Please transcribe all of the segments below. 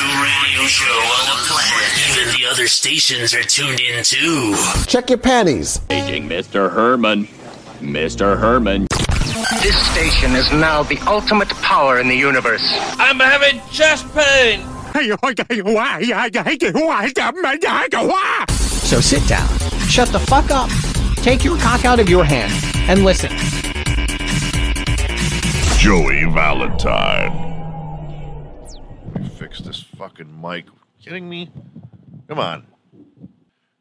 to radio show on the planet. Even the other stations are tuned in too. Check your panties. Paging Mr. Herman. Mr. Herman. This station is now the ultimate power in the universe. I'm having chest pain. So sit down, shut the fuck up, take your cock out of your hand, and listen. Joey Valentine. Let me fix this fucking mic. Kidding me? Come on.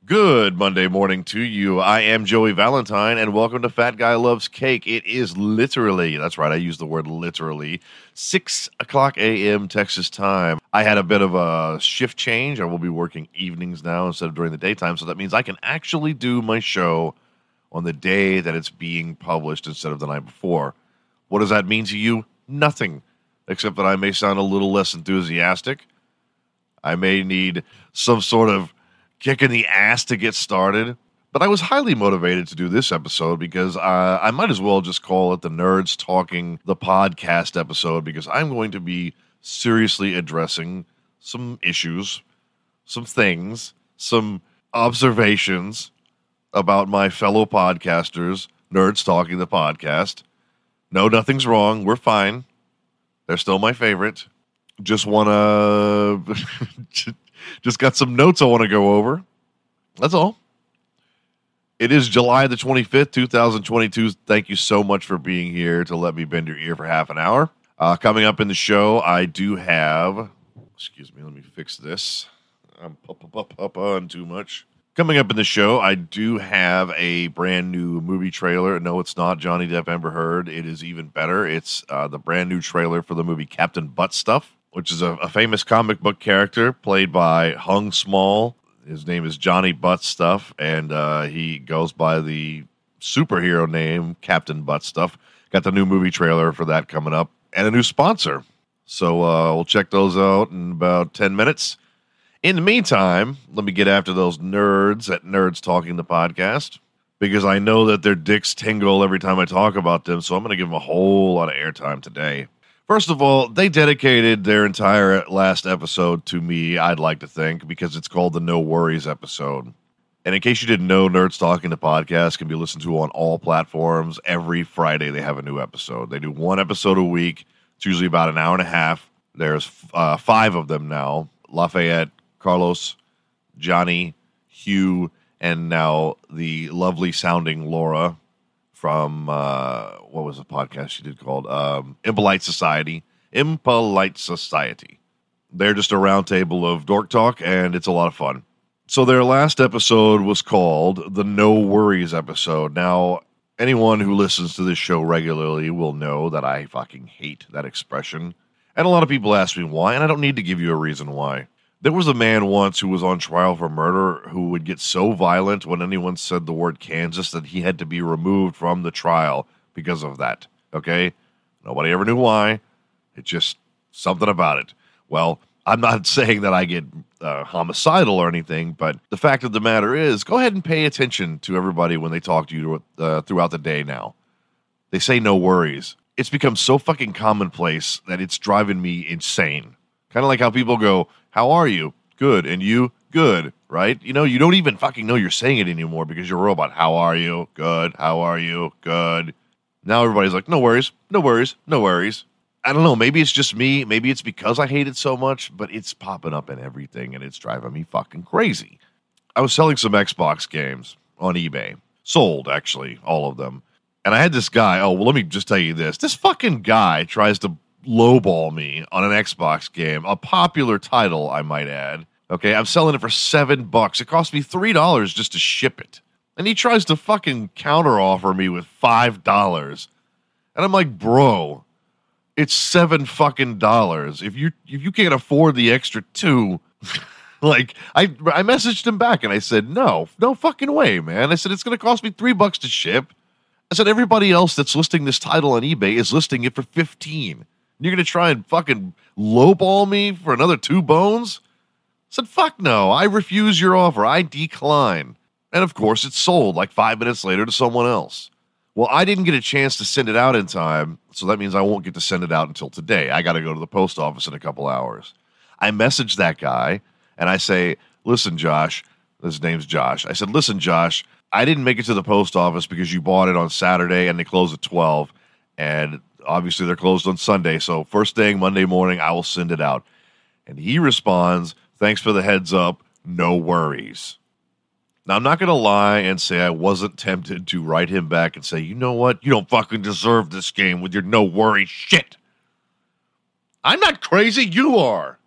Good Monday morning to you. I am Joey Valentine, and welcome to Fat Guy Loves Cake. It is literally, that's right, I use the word literally, 6 o'clock a.m. Texas time. I had a bit of a shift change. I will be working evenings now instead of during the daytime, so that means I can actually do my show on the day that it's being published instead of the night before. What does that mean to you? Nothing, except that I may sound a little less enthusiastic. I may need some sort of kick in the ass to get started. But I was highly motivated to do this episode because uh, I might as well just call it the Nerds Talking the Podcast episode because I'm going to be seriously addressing some issues, some things, some observations about my fellow podcasters, Nerds Talking the Podcast. No, nothing's wrong. We're fine. They're still my favorite. Just want to. just got some notes I want to go over. That's all. It is July the 25th, 2022. Thank you so much for being here to let me bend your ear for half an hour. Uh, coming up in the show, I do have. Excuse me, let me fix this. I'm up, up, up, on too much. Coming up in the show, I do have a brand new movie trailer. No, it's not Johnny Depp Amber Heard. It is even better. It's uh, the brand new trailer for the movie Captain Butt Stuff, which is a, a famous comic book character played by Hung Small. His name is Johnny Butt Stuff, and uh, he goes by the superhero name Captain Butt Stuff. Got the new movie trailer for that coming up, and a new sponsor. So uh, we'll check those out in about 10 minutes. In the meantime, let me get after those nerds at Nerds Talking the Podcast because I know that their dicks tingle every time I talk about them. So I'm going to give them a whole lot of airtime today. First of all, they dedicated their entire last episode to me, I'd like to think, because it's called the No Worries episode. And in case you didn't know, Nerds Talking the Podcast can be listened to on all platforms. Every Friday, they have a new episode. They do one episode a week. It's usually about an hour and a half. There's uh, five of them now. Lafayette, Carlos, Johnny, Hugh, and now the lovely sounding Laura from uh, what was the podcast she did called um, Impolite Society. Impolite Society. They're just a roundtable of dork talk, and it's a lot of fun. So their last episode was called the No Worries episode. Now, anyone who listens to this show regularly will know that I fucking hate that expression. And a lot of people ask me why, and I don't need to give you a reason why. There was a man once who was on trial for murder who would get so violent when anyone said the word Kansas that he had to be removed from the trial because of that. Okay? Nobody ever knew why. It's just something about it. Well, I'm not saying that I get uh, homicidal or anything, but the fact of the matter is, go ahead and pay attention to everybody when they talk to you uh, throughout the day now. They say no worries. It's become so fucking commonplace that it's driving me insane. Kind of like how people go, How are you? Good. And you? Good. Right? You know, you don't even fucking know you're saying it anymore because you're a robot. How are you? Good. How are you? Good. Now everybody's like, No worries. No worries. No worries. I don't know. Maybe it's just me. Maybe it's because I hate it so much, but it's popping up in everything and it's driving me fucking crazy. I was selling some Xbox games on eBay. Sold, actually, all of them. And I had this guy. Oh, well, let me just tell you this. This fucking guy tries to lowball me on an Xbox game, a popular title, I might add. Okay, I'm selling it for seven bucks. It cost me three dollars just to ship it. And he tries to fucking counter offer me with five dollars. And I'm like, bro, it's seven fucking dollars. If you if you can't afford the extra two, like I I messaged him back and I said, no, no fucking way, man. I said it's gonna cost me three bucks to ship. I said everybody else that's listing this title on eBay is listing it for fifteen. You're gonna try and fucking lowball me for another two bones? I said, fuck no, I refuse your offer. I decline. And of course, it's sold like five minutes later to someone else. Well, I didn't get a chance to send it out in time, so that means I won't get to send it out until today. I got to go to the post office in a couple hours. I message that guy and I say, listen, Josh, his name's Josh. I said, listen, Josh, I didn't make it to the post office because you bought it on Saturday and they close at 12. And obviously they're closed on Sunday. So first thing Monday morning, I will send it out. And he responds, thanks for the heads up. No worries. Now, I'm not going to lie and say I wasn't tempted to write him back and say, you know what? You don't fucking deserve this game with your no worry shit. I'm not crazy. You are.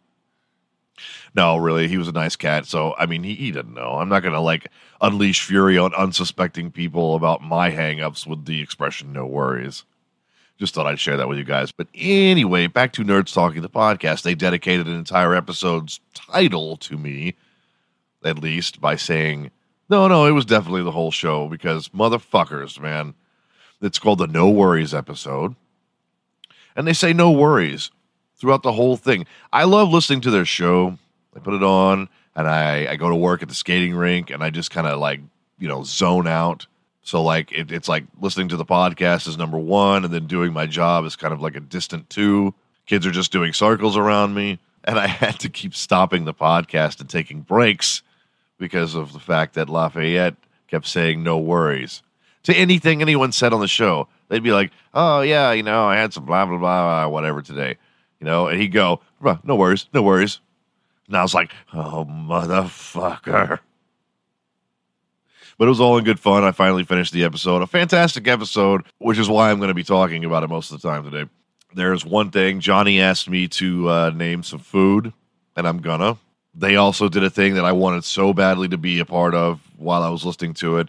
No, really, he was a nice cat. So, I mean, he, he didn't know. I'm not going to like unleash fury on unsuspecting people about my hangups with the expression no worries. Just thought I'd share that with you guys. But anyway, back to Nerds Talking the podcast. They dedicated an entire episode's title to me, at least, by saying, no, no, it was definitely the whole show because motherfuckers, man. It's called the No Worries episode. And they say no worries throughout the whole thing. I love listening to their show. I put it on and I, I go to work at the skating rink and I just kind of like, you know, zone out. So like it, it's like listening to the podcast is number one, and then doing my job is kind of like a distant two. Kids are just doing circles around me, and I had to keep stopping the podcast and taking breaks because of the fact that Lafayette kept saying no worries to anything anyone said on the show. They'd be like, "Oh yeah, you know, I had some blah blah blah, whatever today," you know, and he'd go, "No worries, no worries." And I was like, "Oh motherfucker." But it was all in good fun. I finally finished the episode. A fantastic episode, which is why I'm going to be talking about it most of the time today. There's one thing Johnny asked me to uh, name some food, and I'm gonna. They also did a thing that I wanted so badly to be a part of while I was listening to it,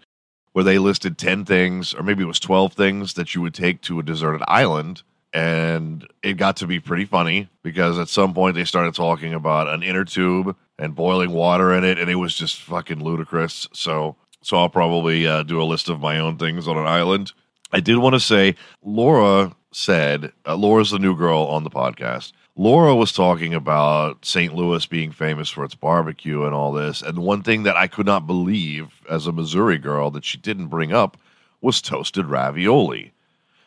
where they listed 10 things, or maybe it was 12 things that you would take to a deserted island. And it got to be pretty funny because at some point they started talking about an inner tube and boiling water in it, and it was just fucking ludicrous. So so I'll probably uh, do a list of my own things on an island. I did want to say Laura said, uh, Laura's the new girl on the podcast. Laura was talking about St. Louis being famous for its barbecue and all this. And one thing that I could not believe as a Missouri girl that she didn't bring up was toasted ravioli.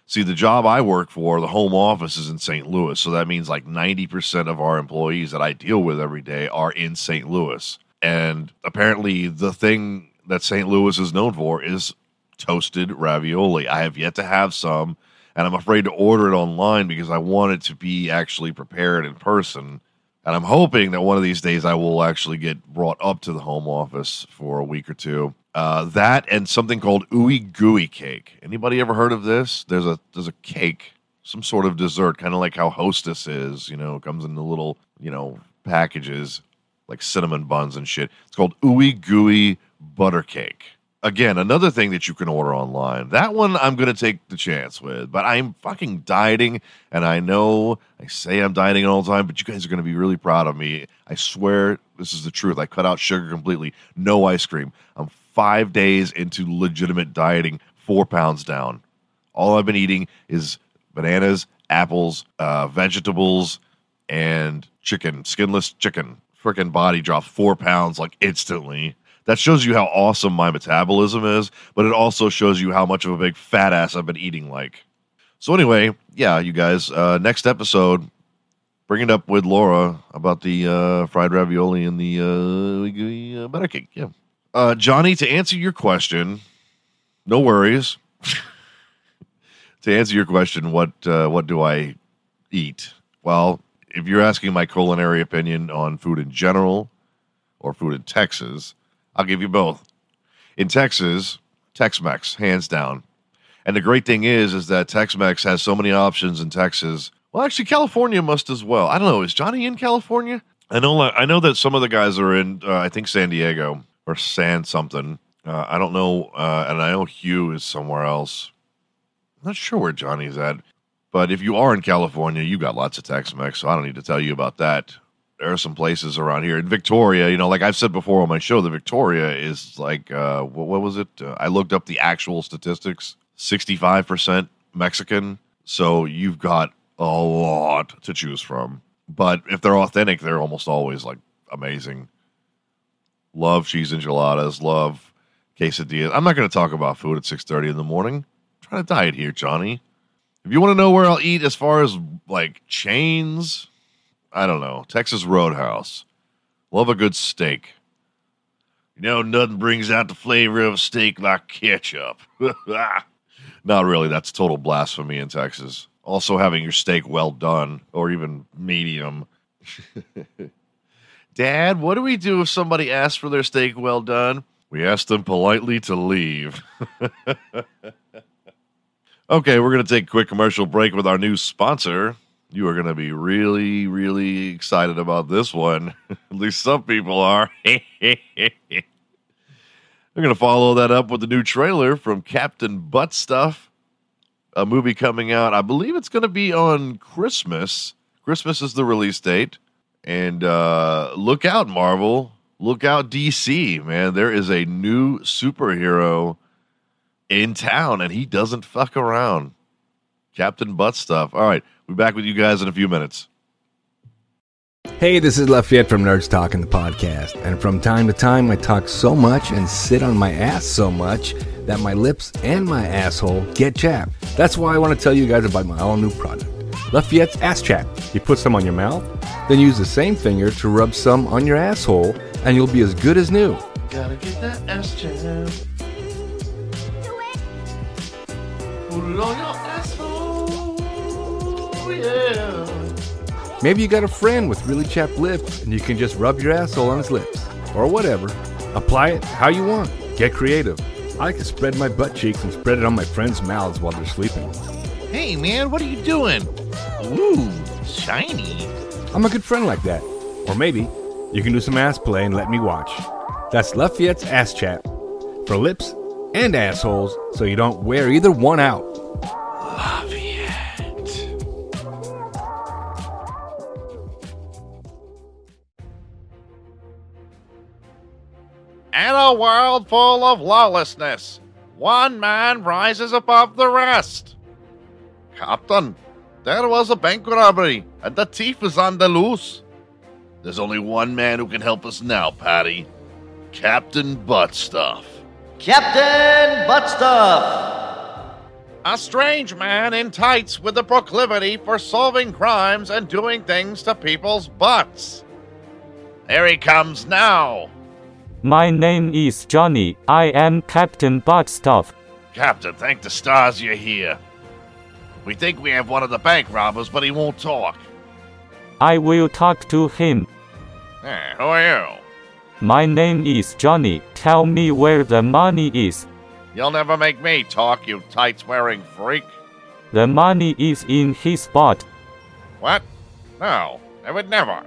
See, the job I work for, the home office is in St. Louis. So that means like 90% of our employees that I deal with every day are in St. Louis. And apparently, the thing that St. Louis is known for is toasted ravioli. I have yet to have some, and I'm afraid to order it online because I want it to be actually prepared in person. And I'm hoping that one of these days I will actually get brought up to the home office for a week or two. Uh, that and something called ooey gooey cake. Anybody ever heard of this? There's a there's a cake, some sort of dessert, kind of like how Hostess is. You know, comes in the little you know packages like cinnamon buns and shit. It's called ooey gooey butter cake. Again, another thing that you can order online. That one I'm going to take the chance with, but I'm fucking dieting, and I know I say I'm dieting all the time, but you guys are going to be really proud of me. I swear this is the truth. I cut out sugar completely, no ice cream. I'm five days into legitimate dieting, four pounds down. All I've been eating is bananas, apples, uh, vegetables, and chicken, skinless chicken. Freaking body dropped four pounds like instantly that shows you how awesome my metabolism is, but it also shows you how much of a big fat ass I've been eating like. So anyway, yeah, you guys, uh, next episode, bring it up with Laura about the uh, fried ravioli and the uh, butter cake. Yeah, uh, Johnny, to answer your question, no worries. to answer your question, what uh, what do I eat? Well, if you're asking my culinary opinion on food in general or food in Texas, I'll give you both. In Texas, Tex-Mex, hands down. And the great thing is, is that Tex-Mex has so many options in Texas. Well, actually, California must as well. I don't know. Is Johnny in California? I know. I know that some of the guys are in. Uh, I think San Diego or San something. Uh, I don't know. Uh, and I know Hugh is somewhere else. I'm not sure where Johnny's at. But if you are in California, you got lots of Tex-Mex, so I don't need to tell you about that there are some places around here in Victoria. You know, like I've said before on my show, the Victoria is like uh, what, what was it? Uh, I looked up the actual statistics: sixty-five percent Mexican. So you've got a lot to choose from. But if they're authentic, they're almost always like amazing. Love cheese enchiladas. Love quesadillas. I'm not going to talk about food at six thirty in the morning. I'm trying to diet here, Johnny. If you want to know where I'll eat as far as like chains, I don't know. Texas Roadhouse. Love a good steak. You know, nothing brings out the flavor of a steak like ketchup. Not really. That's total blasphemy in Texas. Also, having your steak well done or even medium. Dad, what do we do if somebody asks for their steak well done? We ask them politely to leave. okay, we're going to take a quick commercial break with our new sponsor. You are going to be really, really excited about this one. At least some people are. We're going to follow that up with the new trailer from Captain Butt Stuff, a movie coming out. I believe it's going to be on Christmas. Christmas is the release date. And uh, look out, Marvel. Look out, DC, man. There is a new superhero in town, and he doesn't fuck around. Captain Butt Stuff. All right, we'll be back with you guys in a few minutes. Hey, this is Lafayette from Nerds Talk Talking the podcast, and from time to time I talk so much and sit on my ass so much that my lips and my asshole get chapped. That's why I want to tell you guys about my all new product, Lafayette's Ass Chap. You put some on your mouth, then use the same finger to rub some on your asshole, and you'll be as good as new. Gotta get that ass jam. Put it on your asshole. Yeah. Maybe you got a friend with really chapped lips and you can just rub your asshole on his lips. Or whatever. Apply it how you want. Get creative. I like to spread my butt cheeks and spread it on my friends' mouths while they're sleeping. Hey, man, what are you doing? Ooh, shiny. I'm a good friend like that. Or maybe you can do some ass play and let me watch. That's Lafayette's Ass Chap. For lips and assholes, so you don't wear either one out. In a world full of lawlessness, one man rises above the rest. Captain, there was a bank robbery, and the thief is on the loose. There's only one man who can help us now, Patty. Captain Buttstuff. Captain Buttstuff! A strange man in tights with a proclivity for solving crimes and doing things to people's butts. There he comes now. My name is Johnny. I am Captain Buttstuff. Captain, thank the stars you're here. We think we have one of the bank robbers, but he won't talk. I will talk to him. Hey, who are you? My name is Johnny. Tell me where the money is. You'll never make me talk, you tights wearing freak. The money is in his butt. What? No, I would never.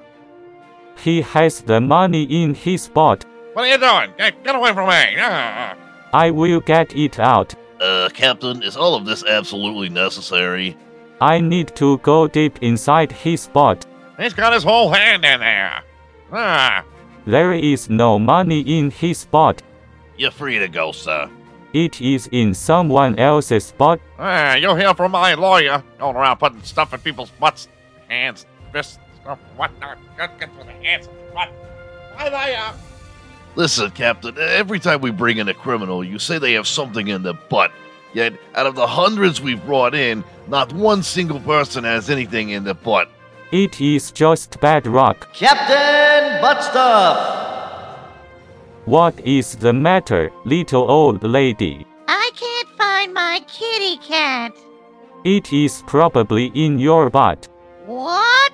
He has the money in his butt. What are you doing? Get, get away from me! Ah. I will get it out. Uh, Captain, is all of this absolutely necessary? I need to go deep inside his butt. He's got his whole hand in there. Ah, There is no money in his butt. You're free to go, sir. It is in someone else's butt. ah, you'll hear from my lawyer. Going around putting stuff in people's butts, hands, fists, stuff, whatnot. Get, get to the hands and the butt. Why they uh, Listen, Captain, every time we bring in a criminal, you say they have something in their butt. Yet, out of the hundreds we've brought in, not one single person has anything in their butt. It is just bad rock. Captain Buttstuff! What is the matter, little old lady? I can't find my kitty cat. It is probably in your butt. What?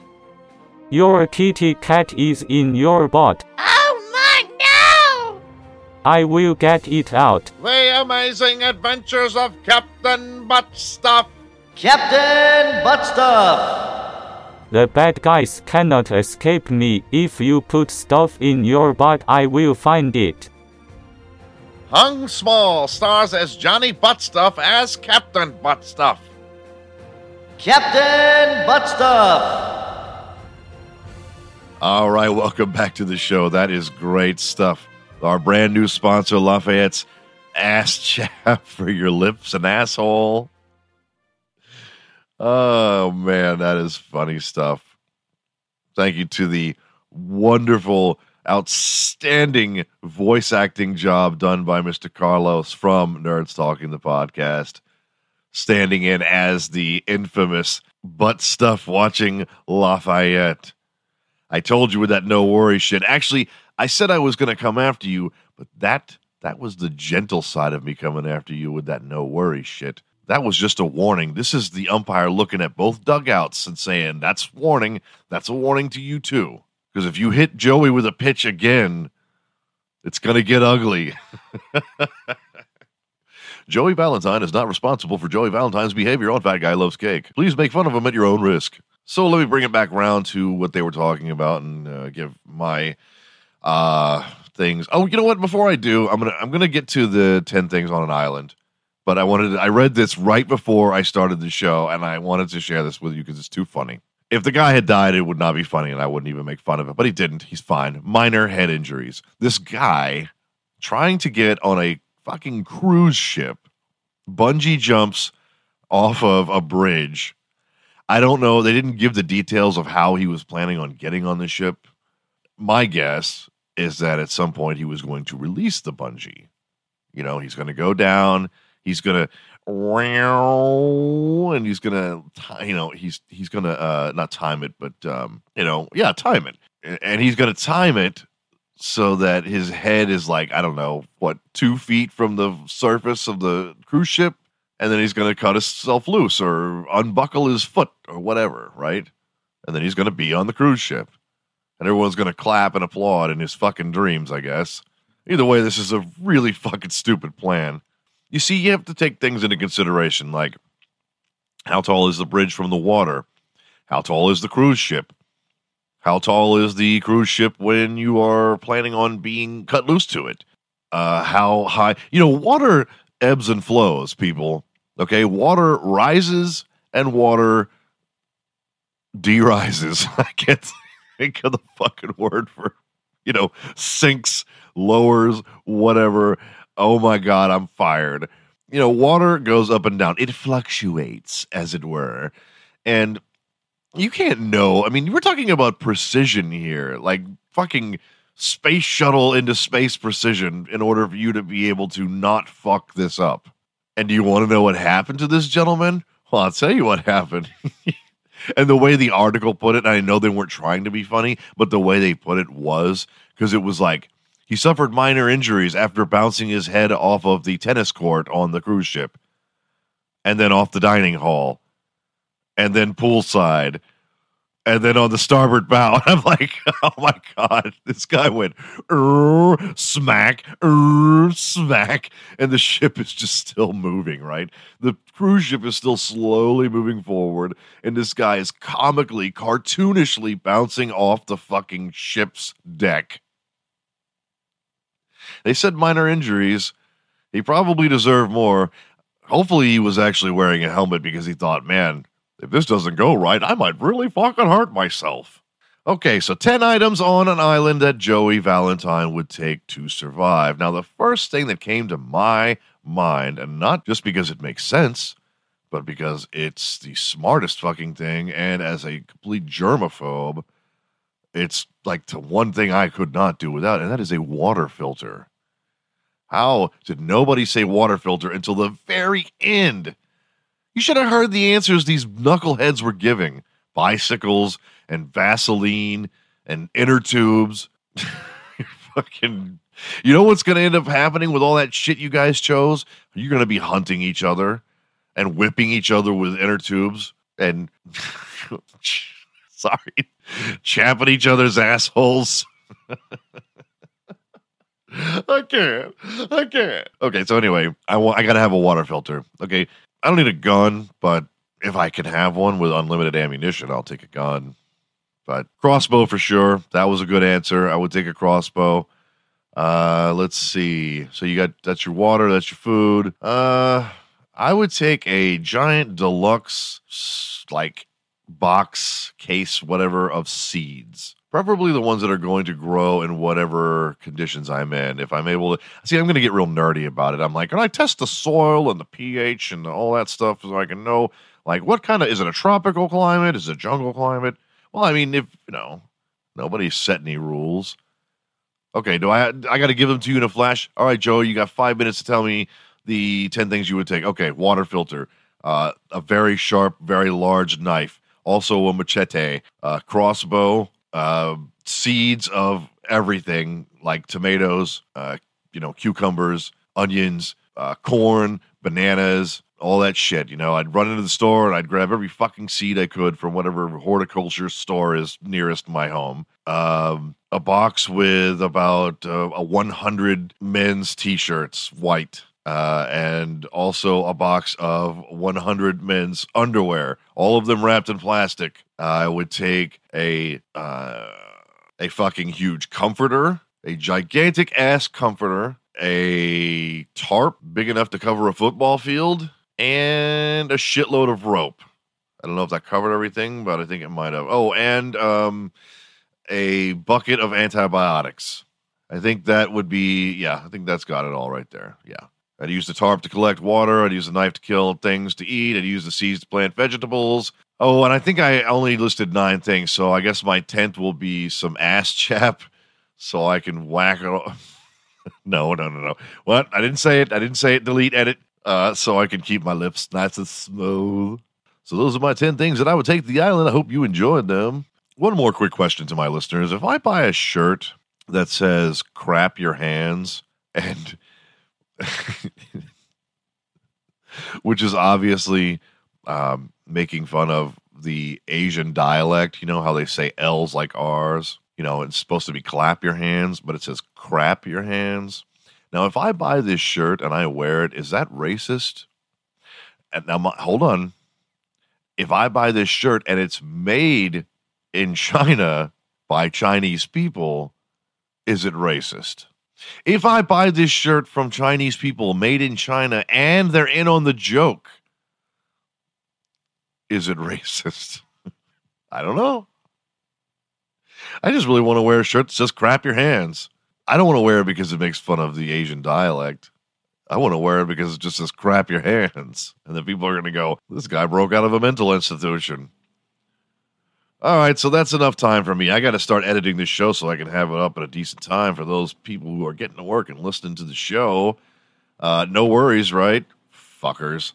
Your kitty cat is in your butt. My no! I will get it out. The amazing adventures of Captain Buttstuff. Captain Buttstuff! The bad guys cannot escape me. If you put stuff in your butt, I will find it. Hung Small stars as Johnny Buttstuff as Captain Buttstuff. Captain Buttstuff! All right, welcome back to the show. That is great stuff. Our brand new sponsor, Lafayette's Ass Chat for your lips and asshole. Oh, man, that is funny stuff. Thank you to the wonderful, outstanding voice acting job done by Mr. Carlos from Nerds Talking the Podcast, standing in as the infamous butt stuff watching Lafayette. I told you with that no worry shit. Actually, I said I was going to come after you, but that that was the gentle side of me coming after you with that no worry shit. That was just a warning. This is the umpire looking at both dugouts and saying, "That's warning. That's a warning to you too." Because if you hit Joey with a pitch again, it's going to get ugly. Joey Valentine is not responsible for Joey Valentine's behavior on Fat Guy Loves Cake. Please make fun of him at your own risk. So let me bring it back around to what they were talking about and uh, give my uh, things. Oh, you know what? Before I do, I'm gonna I'm gonna get to the ten things on an island. But I wanted to, I read this right before I started the show, and I wanted to share this with you because it's too funny. If the guy had died, it would not be funny, and I wouldn't even make fun of it. But he didn't. He's fine. Minor head injuries. This guy trying to get on a fucking cruise ship, bungee jumps off of a bridge. I don't know. They didn't give the details of how he was planning on getting on the ship. My guess is that at some point he was going to release the bungee. You know, he's going to go down. He's going to and he's gonna you know he's he's gonna uh not time it but um you know yeah time it and he's gonna time it so that his head is like i don't know what two feet from the surface of the cruise ship and then he's gonna cut himself loose or unbuckle his foot or whatever right and then he's gonna be on the cruise ship and everyone's gonna clap and applaud in his fucking dreams i guess either way this is a really fucking stupid plan you see, you have to take things into consideration, like how tall is the bridge from the water? How tall is the cruise ship? How tall is the cruise ship when you are planning on being cut loose to it? Uh, how high? You know, water ebbs and flows, people. Okay, water rises and water de-rises. I can't think of the fucking word for, you know, sinks, lowers, whatever oh my God, I'm fired. You know, water goes up and down, it fluctuates, as it were. And you can't know. I mean, we're talking about precision here, like fucking space shuttle into space precision in order for you to be able to not fuck this up. And do you want to know what happened to this gentleman? Well, I'll tell you what happened. and the way the article put it, I know they weren't trying to be funny, but the way they put it was because it was like, he suffered minor injuries after bouncing his head off of the tennis court on the cruise ship, and then off the dining hall, and then poolside, and then on the starboard bow. I'm like, oh my god, this guy went smack, smack, and the ship is just still moving. Right, the cruise ship is still slowly moving forward, and this guy is comically, cartoonishly bouncing off the fucking ship's deck they said minor injuries. He probably deserved more. Hopefully, he was actually wearing a helmet because he thought, man, if this doesn't go right, I might really fucking hurt myself. Okay, so 10 items on an island that Joey Valentine would take to survive. Now, the first thing that came to my mind, and not just because it makes sense, but because it's the smartest fucking thing, and as a complete germaphobe, it's like the one thing I could not do without, and that is a water filter. How did nobody say water filter until the very end? You should have heard the answers these knuckleheads were giving bicycles and Vaseline and inner tubes. fucking. You know what's going to end up happening with all that shit you guys chose? You're going to be hunting each other and whipping each other with inner tubes and. sorry, chapping each other's assholes. I can't. I can't. Okay, so anyway, I want I gotta have a water filter. Okay. I don't need a gun, but if I can have one with unlimited ammunition, I'll take a gun. But crossbow for sure. That was a good answer. I would take a crossbow. Uh let's see. So you got that's your water, that's your food. Uh I would take a giant deluxe like box case whatever of seeds preferably the ones that are going to grow in whatever conditions I'm in. If I'm able to see, I'm going to get real nerdy about it. I'm like, can I test the soil and the pH and all that stuff so I can know, like, what kind of is it a tropical climate? Is it a jungle climate? Well, I mean, if you know, nobody set any rules. Okay, do I? I got to give them to you in a flash. All right, Joe, you got five minutes to tell me the ten things you would take. Okay, water filter, uh, a very sharp, very large knife, also a machete, a crossbow, uh, seeds of everything like tomatoes, uh, you know, cucumbers, onions, uh, corn, bananas, all that shit. You know, I'd run into the store and I'd grab every fucking seed I could from whatever horticulture store is nearest my home. Um, a box with about uh, a 100 men's t-shirts, white. Uh, and also a box of 100 men's underwear, all of them wrapped in plastic. I would take a uh, a fucking huge comforter, a gigantic ass comforter, a tarp big enough to cover a football field, and a shitload of rope. I don't know if that covered everything, but I think it might have. Oh, and um, a bucket of antibiotics. I think that would be, yeah, I think that's got it all right there. Yeah. I'd use the tarp to collect water. I'd use the knife to kill things to eat. I'd use the seeds to plant vegetables. Oh, and I think I only listed nine things. So I guess my tent will be some ass chap so I can whack it. no, no, no, no. What? I didn't say it. I didn't say it. Delete, edit. Uh, so I can keep my lips nice and smooth. So those are my 10 things that I would take to the island. I hope you enjoyed them. One more quick question to my listeners. If I buy a shirt that says crap your hands and which is obviously um, making fun of the Asian dialect. You know how they say L's like R's? You know, it's supposed to be clap your hands, but it says crap your hands. Now, if I buy this shirt and I wear it, is that racist? And now, my, hold on. If I buy this shirt and it's made in China by Chinese people, is it racist? If I buy this shirt from Chinese people made in China and they're in on the joke, is it racist? I don't know. I just really want to wear a shirt that says crap your hands. I don't want to wear it because it makes fun of the Asian dialect. I want to wear it because it just says crap your hands. And then people are going to go, this guy broke out of a mental institution. All right, so that's enough time for me. I got to start editing this show so I can have it up at a decent time for those people who are getting to work and listening to the show. Uh, no worries, right? Fuckers.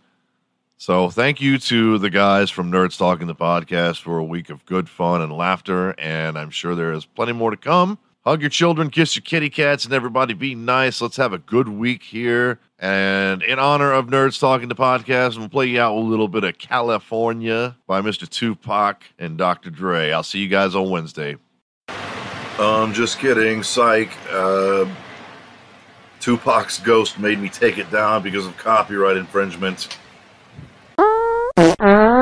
So thank you to the guys from Nerds Talking the podcast for a week of good fun and laughter, and I'm sure there is plenty more to come. Hug your children, kiss your kitty cats, and everybody be nice. Let's have a good week here. And in honor of Nerds Talking to podcast, we'll play you out with a little bit of California by Mr. Tupac and Dr. Dre. I'll see you guys on Wednesday. Um, just kidding. Psych. Uh, Tupac's ghost made me take it down because of copyright infringement. Uh.